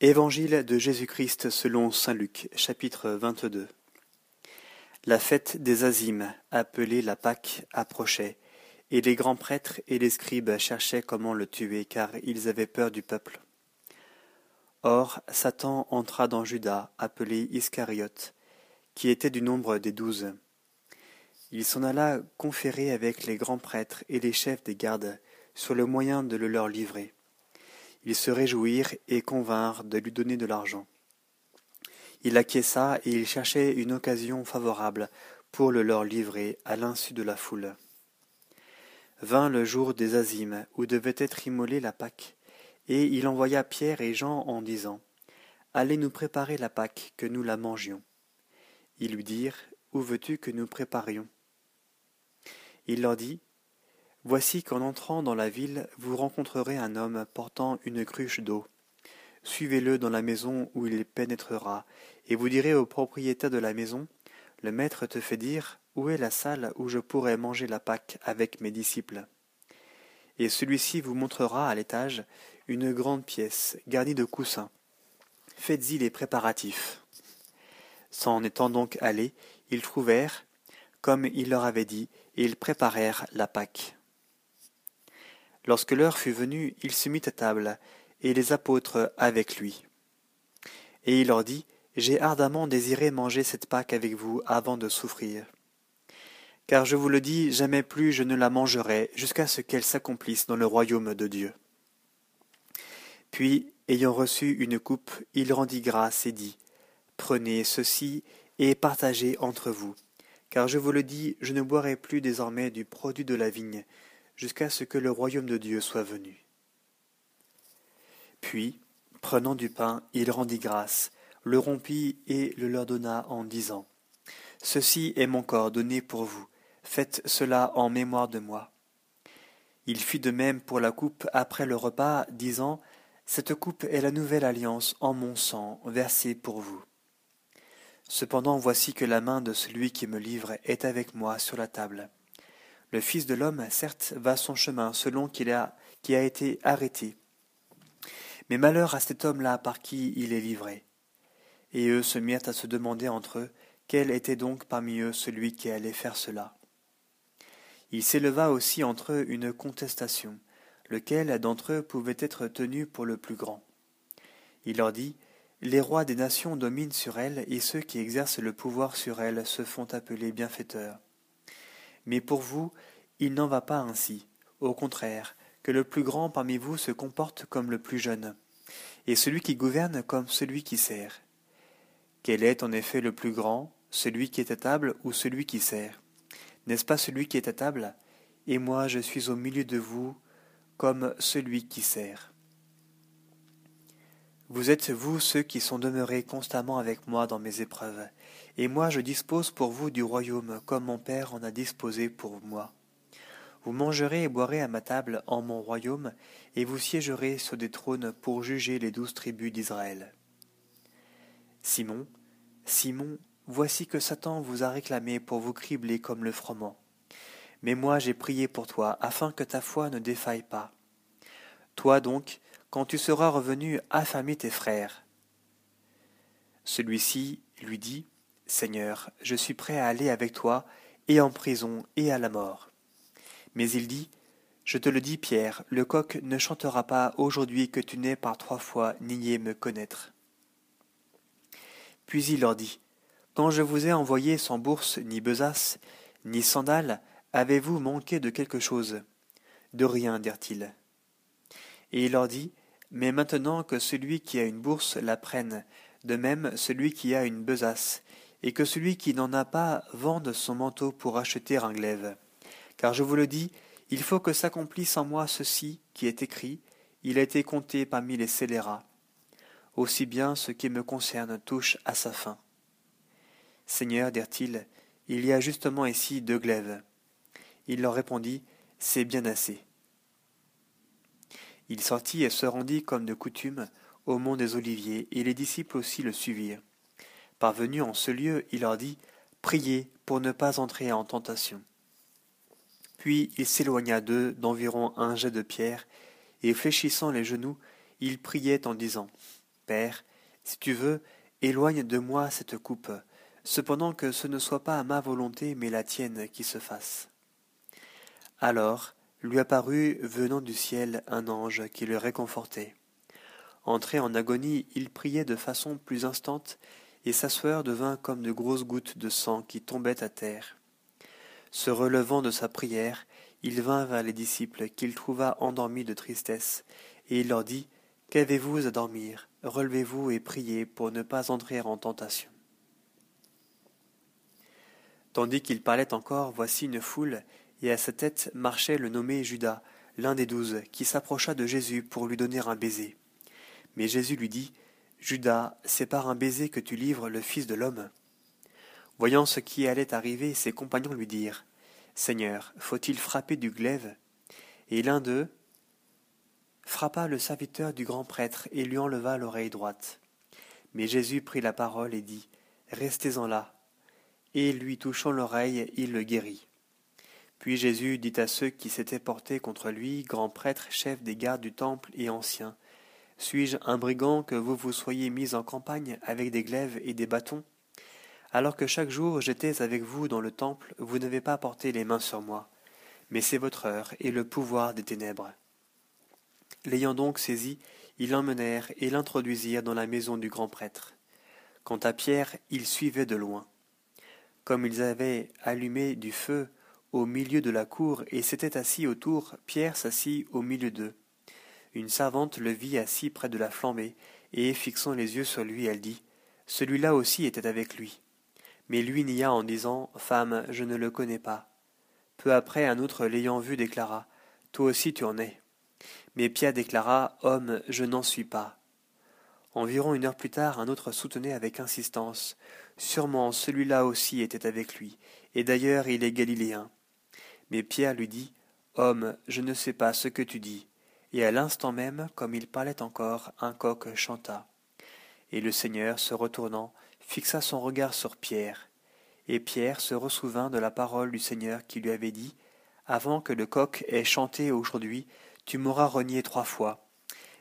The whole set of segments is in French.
Évangile de Jésus-Christ selon saint Luc, chapitre 22. La fête des Azimes, appelée la Pâque, approchait, et les grands prêtres et les scribes cherchaient comment le tuer, car ils avaient peur du peuple. Or, Satan entra dans Judas, appelé Iscariote, qui était du nombre des douze. Il s'en alla conférer avec les grands prêtres et les chefs des gardes sur le moyen de le leur livrer. Ils se réjouirent et convinrent de lui donner de l'argent. Il acquiesça et il cherchait une occasion favorable pour le leur livrer à l'insu de la foule. Vint le jour des Azimes, où devait être immolée la Pâque, et il envoya Pierre et Jean en disant Allez nous préparer la Pâque, que nous la mangions. Ils lui dirent Où veux-tu que nous préparions? Il leur dit Voici qu'en entrant dans la ville, vous rencontrerez un homme portant une cruche d'eau. Suivez-le dans la maison où il pénétrera, et vous direz au propriétaire de la maison, Le maître te fait dire, Où est la salle où je pourrais manger la Pâque avec mes disciples? Et celui-ci vous montrera à l'étage une grande pièce garnie de coussins. Faites-y les préparatifs. S'en étant donc allés, ils trouvèrent, comme il leur avait dit, et ils préparèrent la Pâque. Lorsque l'heure fut venue, il se mit à table, et les apôtres avec lui. Et il leur dit, J'ai ardemment désiré manger cette Pâque avec vous avant de souffrir. Car je vous le dis, jamais plus je ne la mangerai jusqu'à ce qu'elle s'accomplisse dans le royaume de Dieu. Puis, ayant reçu une coupe, il rendit grâce et dit, Prenez ceci et partagez entre vous, car je vous le dis, je ne boirai plus désormais du produit de la vigne, jusqu'à ce que le royaume de Dieu soit venu. Puis, prenant du pain, il rendit grâce, le rompit et le leur donna en disant Ceci est mon corps donné pour vous, faites cela en mémoire de moi. Il fit de même pour la coupe après le repas, disant Cette coupe est la nouvelle alliance en mon sang, versée pour vous. Cependant voici que la main de celui qui me livre est avec moi sur la table. Le Fils de l'homme, certes, va son chemin selon qu'il a, qui a été arrêté. Mais malheur à cet homme-là par qui il est livré. Et eux se mirent à se demander entre eux quel était donc parmi eux celui qui allait faire cela? Il s'éleva aussi entre eux une contestation, lequel d'entre eux pouvait être tenu pour le plus grand. Il leur dit Les rois des nations dominent sur elles, et ceux qui exercent le pouvoir sur elles se font appeler bienfaiteurs. Mais pour vous, il n'en va pas ainsi. Au contraire, que le plus grand parmi vous se comporte comme le plus jeune, et celui qui gouverne comme celui qui sert. Quel est en effet le plus grand, celui qui est à table ou celui qui sert? N'est-ce pas celui qui est à table? Et moi je suis au milieu de vous comme celui qui sert. Vous êtes vous ceux qui sont demeurés constamment avec moi dans mes épreuves, et moi je dispose pour vous du royaume comme mon Père en a disposé pour moi. Vous mangerez et boirez à ma table en mon royaume, et vous siégerez sur des trônes pour juger les douze tribus d'Israël. Simon, Simon, voici que Satan vous a réclamé pour vous cribler comme le froment. Mais moi j'ai prié pour toi, afin que ta foi ne défaille pas. Toi donc, quand tu seras revenu, affamer tes frères. Celui-ci lui dit, Seigneur, je suis prêt à aller avec toi, et en prison, et à la mort. Mais il dit, Je te le dis, Pierre, le coq ne chantera pas aujourd'hui que tu n'aies par trois fois nié me connaître. Puis il leur dit, Quand je vous ai envoyé sans bourse, ni besace, ni sandales, avez-vous manqué de quelque chose? De rien, dirent-ils. Et il leur dit, mais maintenant que celui qui a une bourse la prenne, de même celui qui a une besace, et que celui qui n'en a pas vende son manteau pour acheter un glaive. Car je vous le dis, il faut que s'accomplisse en moi ceci qui est écrit, il a été compté parmi les scélérats. Aussi bien ce qui me concerne touche à sa fin. Seigneur, dirent-ils, il y a justement ici deux glaives. Il leur répondit, C'est bien assez. Il sortit et se rendit comme de coutume au mont des Oliviers, et les disciples aussi le suivirent. Parvenu en ce lieu, il leur dit Priez pour ne pas entrer en tentation. Puis il s'éloigna d'eux d'environ un jet de pierre, et fléchissant les genoux, il priait en disant Père, si tu veux, éloigne de moi cette coupe, cependant que ce ne soit pas ma volonté mais la tienne qui se fasse. Alors lui apparut venant du ciel un ange qui le réconfortait. Entré en agonie, il priait de façon plus instante, et sa sueur devint comme de grosses gouttes de sang qui tombaient à terre. Se relevant de sa prière, il vint vers les disciples qu'il trouva endormis de tristesse, et il leur dit Qu'avez-vous à dormir? Relevez-vous et priez pour ne pas entrer en tentation. Tandis qu'il parlait encore, voici une foule, et à sa tête marchait le nommé Judas, l'un des douze, qui s'approcha de Jésus pour lui donner un baiser. Mais Jésus lui dit Judas, c'est par un baiser que tu livres le Fils de l'homme. Voyant ce qui allait arriver, ses compagnons lui dirent Seigneur, faut-il frapper du glaive? Et l'un d'eux frappa le serviteur du grand prêtre et lui enleva l'oreille droite. Mais Jésus prit la parole et dit Restez-en là. Et lui touchant l'oreille, il le guérit. Puis Jésus dit à ceux qui s'étaient portés contre lui, grand prêtre, chef des gardes du temple et anciens, Suis-je un brigand que vous vous soyez mis en campagne avec des glaives et des bâtons? Alors que chaque jour j'étais avec vous dans le temple, vous n'avez pas porté les mains sur moi. Mais c'est votre heure et le pouvoir des ténèbres. L'ayant donc saisi, ils l'emmenèrent et l'introduisirent dans la maison du grand prêtre. Quant à Pierre, il suivait de loin. Comme ils avaient allumé du feu au milieu de la cour et s'était assis autour, Pierre s'assit au milieu d'eux. Une servante le vit assis près de la flambée, et fixant les yeux sur lui, elle dit Celui-là aussi était avec lui. Mais lui nia en disant Femme, je ne le connais pas. Peu après, un autre l'ayant vu déclara Toi aussi tu en es. Mais Pierre déclara Homme, je n'en suis pas. Environ une heure plus tard, un autre soutenait avec insistance Sûrement celui-là aussi était avec lui, et d'ailleurs il est galiléen. Mais Pierre lui dit Homme, je ne sais pas ce que tu dis. Et à l'instant même, comme il parlait encore, un coq chanta. Et le Seigneur, se retournant, fixa son regard sur Pierre. Et Pierre se ressouvint de la parole du Seigneur qui lui avait dit Avant que le coq ait chanté aujourd'hui, tu m'auras renié trois fois.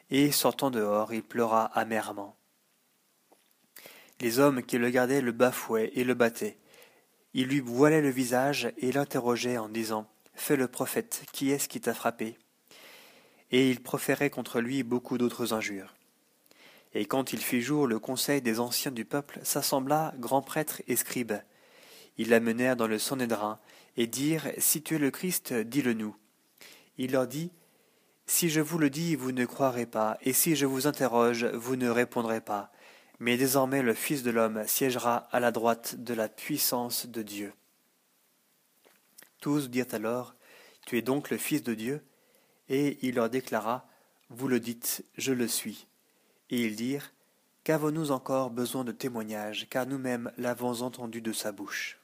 Et sortant dehors, il pleura amèrement. Les hommes qui le gardaient le bafouaient et le battaient. Ils lui voilaient le visage et l'interrogeaient en disant Fais le prophète, qui est-ce qui t'a frappé? Et ils proféraient contre lui beaucoup d'autres injures. Et quand il fit jour, le conseil des anciens du peuple s'assembla, grands prêtres et scribes. Ils l'amenèrent dans le Sanhédrin et dirent Si tu es le Christ, dis-le nous. Il leur dit Si je vous le dis, vous ne croirez pas, et si je vous interroge, vous ne répondrez pas. Mais désormais le Fils de l'homme siégera à la droite de la puissance de Dieu. Tous dirent alors, Tu es donc le Fils de Dieu? Et il leur déclara, Vous le dites, je le suis. Et ils dirent, Qu'avons-nous encore besoin de témoignages, car nous-mêmes l'avons entendu de sa bouche.